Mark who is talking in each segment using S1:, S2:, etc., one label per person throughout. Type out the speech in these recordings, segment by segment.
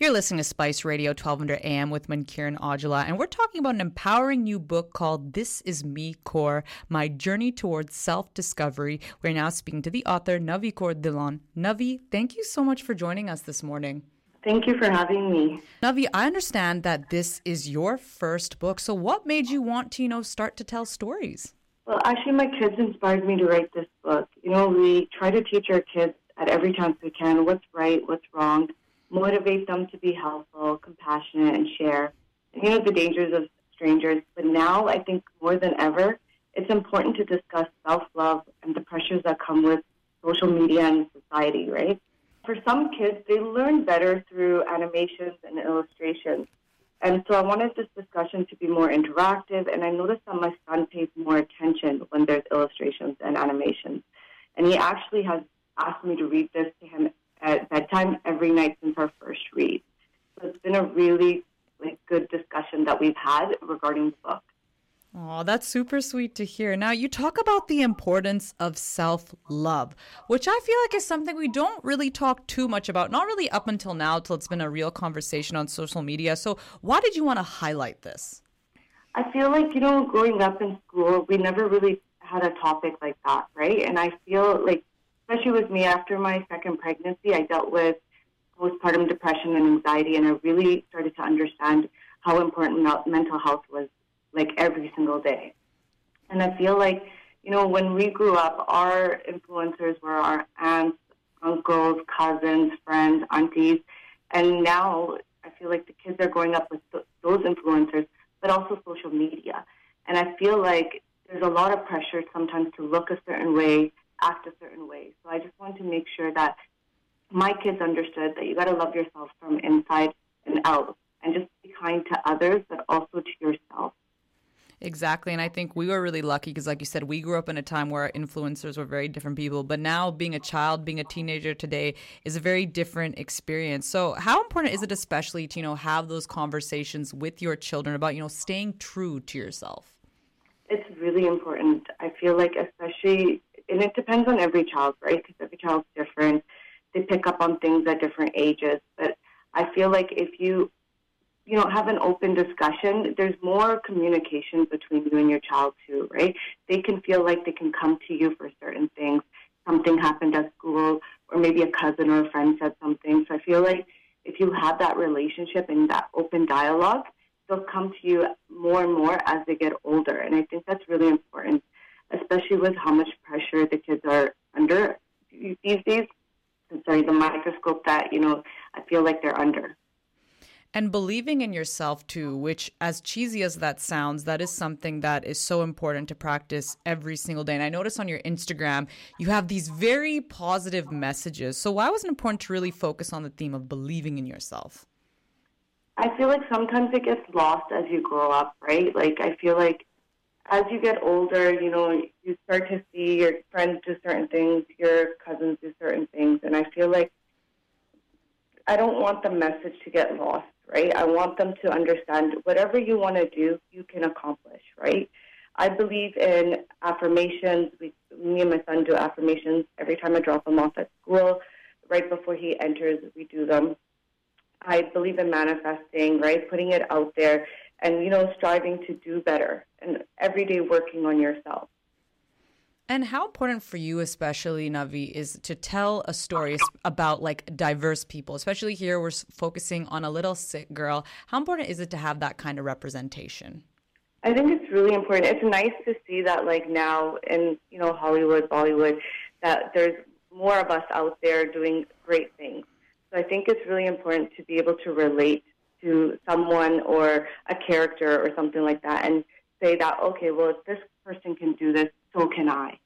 S1: You're listening to Spice Radio 1200 AM with Mankiran Aujla, and we're talking about an empowering new book called This Is Me Kaur My Journey Towards Self Discovery. We're now speaking to the author, Navi Kaur Dhillon. Navi, thank you so much for joining us this morning.
S2: Thank you for having me.
S1: Navi, I understand that this is your first book, so what made you want to, you know, start to tell stories?
S2: Well, actually, my kids inspired me to write this book. You know, we try to teach our kids at every chance we can what's right, what's wrong motivate them to be helpful, compassionate, and share. And you know the dangers of strangers. But now, I think more than ever, it's important to discuss self love and the pressures that come with social media and society, right? For some kids, they learn better through animations and illustrations. And so I wanted this discussion to be more interactive, and I noticed that my son pays more attention when there's illustrations and animations. And he actually has asked me to read this to him at bedtime every night since our first read. So it's been a really like good discussion that we've had regarding the book.
S1: Oh, that's super sweet to hear. Now, you talk about the importance of self love, which I feel like is something we don't really talk too much about, not really up until now, till it's been a real conversation on social media. So, why did you want to highlight this?
S2: I feel like, you know, growing up in school, we never really had a topic like that, right? And I feel like especially with me after my second pregnancy, I dealt with postpartum depression and anxiety, and I really started to understand how important mental health was like every single day. And I feel like, you know, when we grew up, our influencers were our aunts, uncles, cousins, friends, aunties, and now I feel like the kids are growing up with th- those influencers, but also social media. And I feel like there's a lot of pressure sometimes to look a certain way act a certain way. So I just wanted to make sure that my kids understood that you got to love yourself from inside and out and just be kind to others, but also to yourself.
S1: Exactly. And I think we were really lucky because, like you said, we grew up in a time where influencers were very different people. But now, being a child, being a teenager today is a very different experience. So, how important is it, especially to, you know, have those conversations with your children about, you know, staying true to yourself?
S2: It's really important. I feel like, especially and it depends on every child, right? Because every child's different. They pick up on things at different ages. But I feel like if you, you know, have an open discussion, there's more communication between you and your child too, right? They can feel like they can come to you for certain things. Something happened at school, or maybe a cousin or a friend said something. So I feel like if you have that relationship and that open dialogue, they'll come to you more and more as they get older. And I think that's really important especially with how much pressure the kids are under these days. sorry, the microscope that, you know, I feel like they're under.
S1: And believing in yourself too, which, as cheesy as that sounds, that is something that is so important to practice every single day. And I notice on your Instagram, you have these very positive messages. So, why was it important to really focus on the theme of believing in yourself?
S2: I feel like sometimes it gets lost as you grow up, right? Like, I feel like as you get older, you know, you start to see your friends do certain things, your cousins do certain things, and I feel like I don't want the message to get lost, right? I want them to understand whatever you want to do, you can accomplish, right? I believe in affirmations. We, me and my son do affirmations every time I drop him off at school. Right before he enters, we do them. I believe in manifesting, right? Putting it out there and, you know, striving to do better and every day working on yourself.
S1: And how important for you, especially Navi, is to tell a story about like diverse people, especially here we're focusing on a little Sikh girl. How important is it to have that kind of representation?
S2: I think it's really important. It's nice to see that like now in you know Hollywood, Bollywood, that there's more of us out there doing great things. So I think it's really important to be able to relate to someone or a character or something like that and say that, okay, well, if this person can do this, so can I.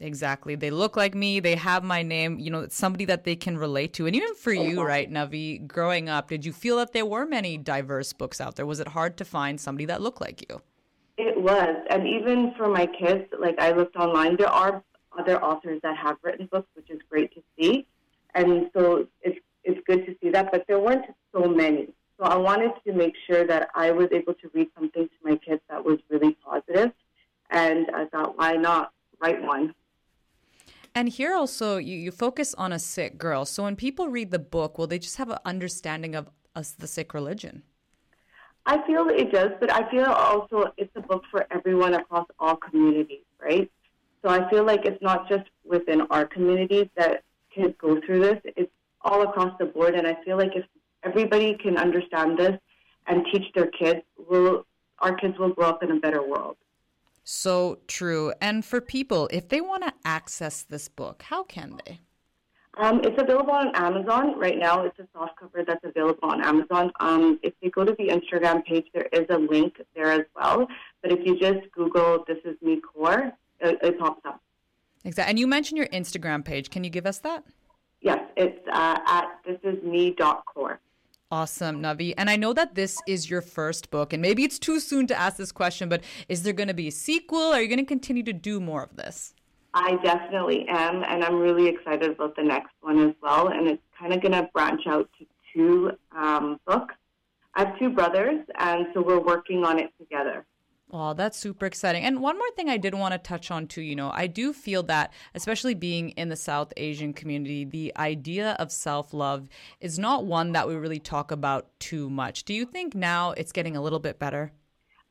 S1: Exactly. They look like me. They have my name. You know, it's somebody that they can relate to. And even for you, right, Navi, growing up, did you feel that there were many diverse books out there? Was it hard to find somebody that looked like you?
S2: It was. And even for my kids, like I looked online, there are other authors that have written books, which is great to see. And so it's, it's good to see that. But there weren't so many. So I wanted to make sure that I was able to read something to my kids that was really positive, and I thought, why not write one?
S1: And here also, you, you focus on a Sikh girl. So when people read the book, will they just have an understanding of us, the Sikh religion?
S2: I feel it does, but I feel also it's a book for everyone across all communities, right? So I feel like it's not just within our communities that kids go through this, it's all across the board. And I feel like if everybody can understand this and teach their kids, we'll, our kids will grow up in a better world.
S1: So true. And for people, if they want to access this book, how can they?
S2: Um, it's available on Amazon right now. It's a soft cover that's available on Amazon. Um, if you go to the Instagram page, there is a link there as well. But if you just Google "This Is Me Kaur," it, it pops up.
S1: Exactly. And you mentioned your Instagram page. Can you give us that?
S2: It's uh, at thisisme.kaur.
S1: Awesome, Navi. And I know that this is your first book, and maybe it's too soon to ask this question, but is there going to be a sequel? Are you going to continue to do more of this?
S2: I definitely am, and I'm really excited about the next one as well. And it's kind of going to branch out to two um, books. I have two brothers, and so we're working on it together.
S1: Oh, that's super exciting. And one more thing I did want to touch on too, you know, I do feel that, especially being in the South Asian community, the idea of self love is not one that we really talk about too much. Do you think now it's getting a little bit better?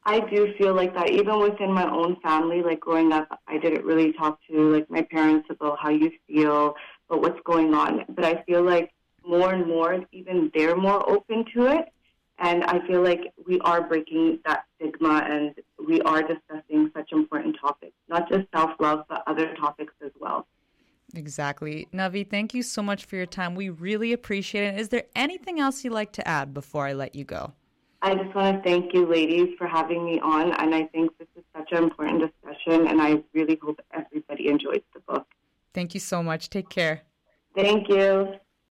S2: I do feel like that. Even within my own family, like growing up, I didn't really talk to like my parents about how you feel, about what's going on. But I feel like more and more, even they're more open to it. And I feel like we are breaking that stigma and we are discussing such important topics, not just self love, but other topics as well.
S1: Exactly. Navi, thank you so much for your time. We really appreciate it. Is there anything else you'd like to add before I let you go?
S2: I just want to thank you, ladies, for having me on. And I think this is such an important discussion. And I really hope everybody enjoys the book.
S1: Thank you so much. Take care.
S2: Thank you.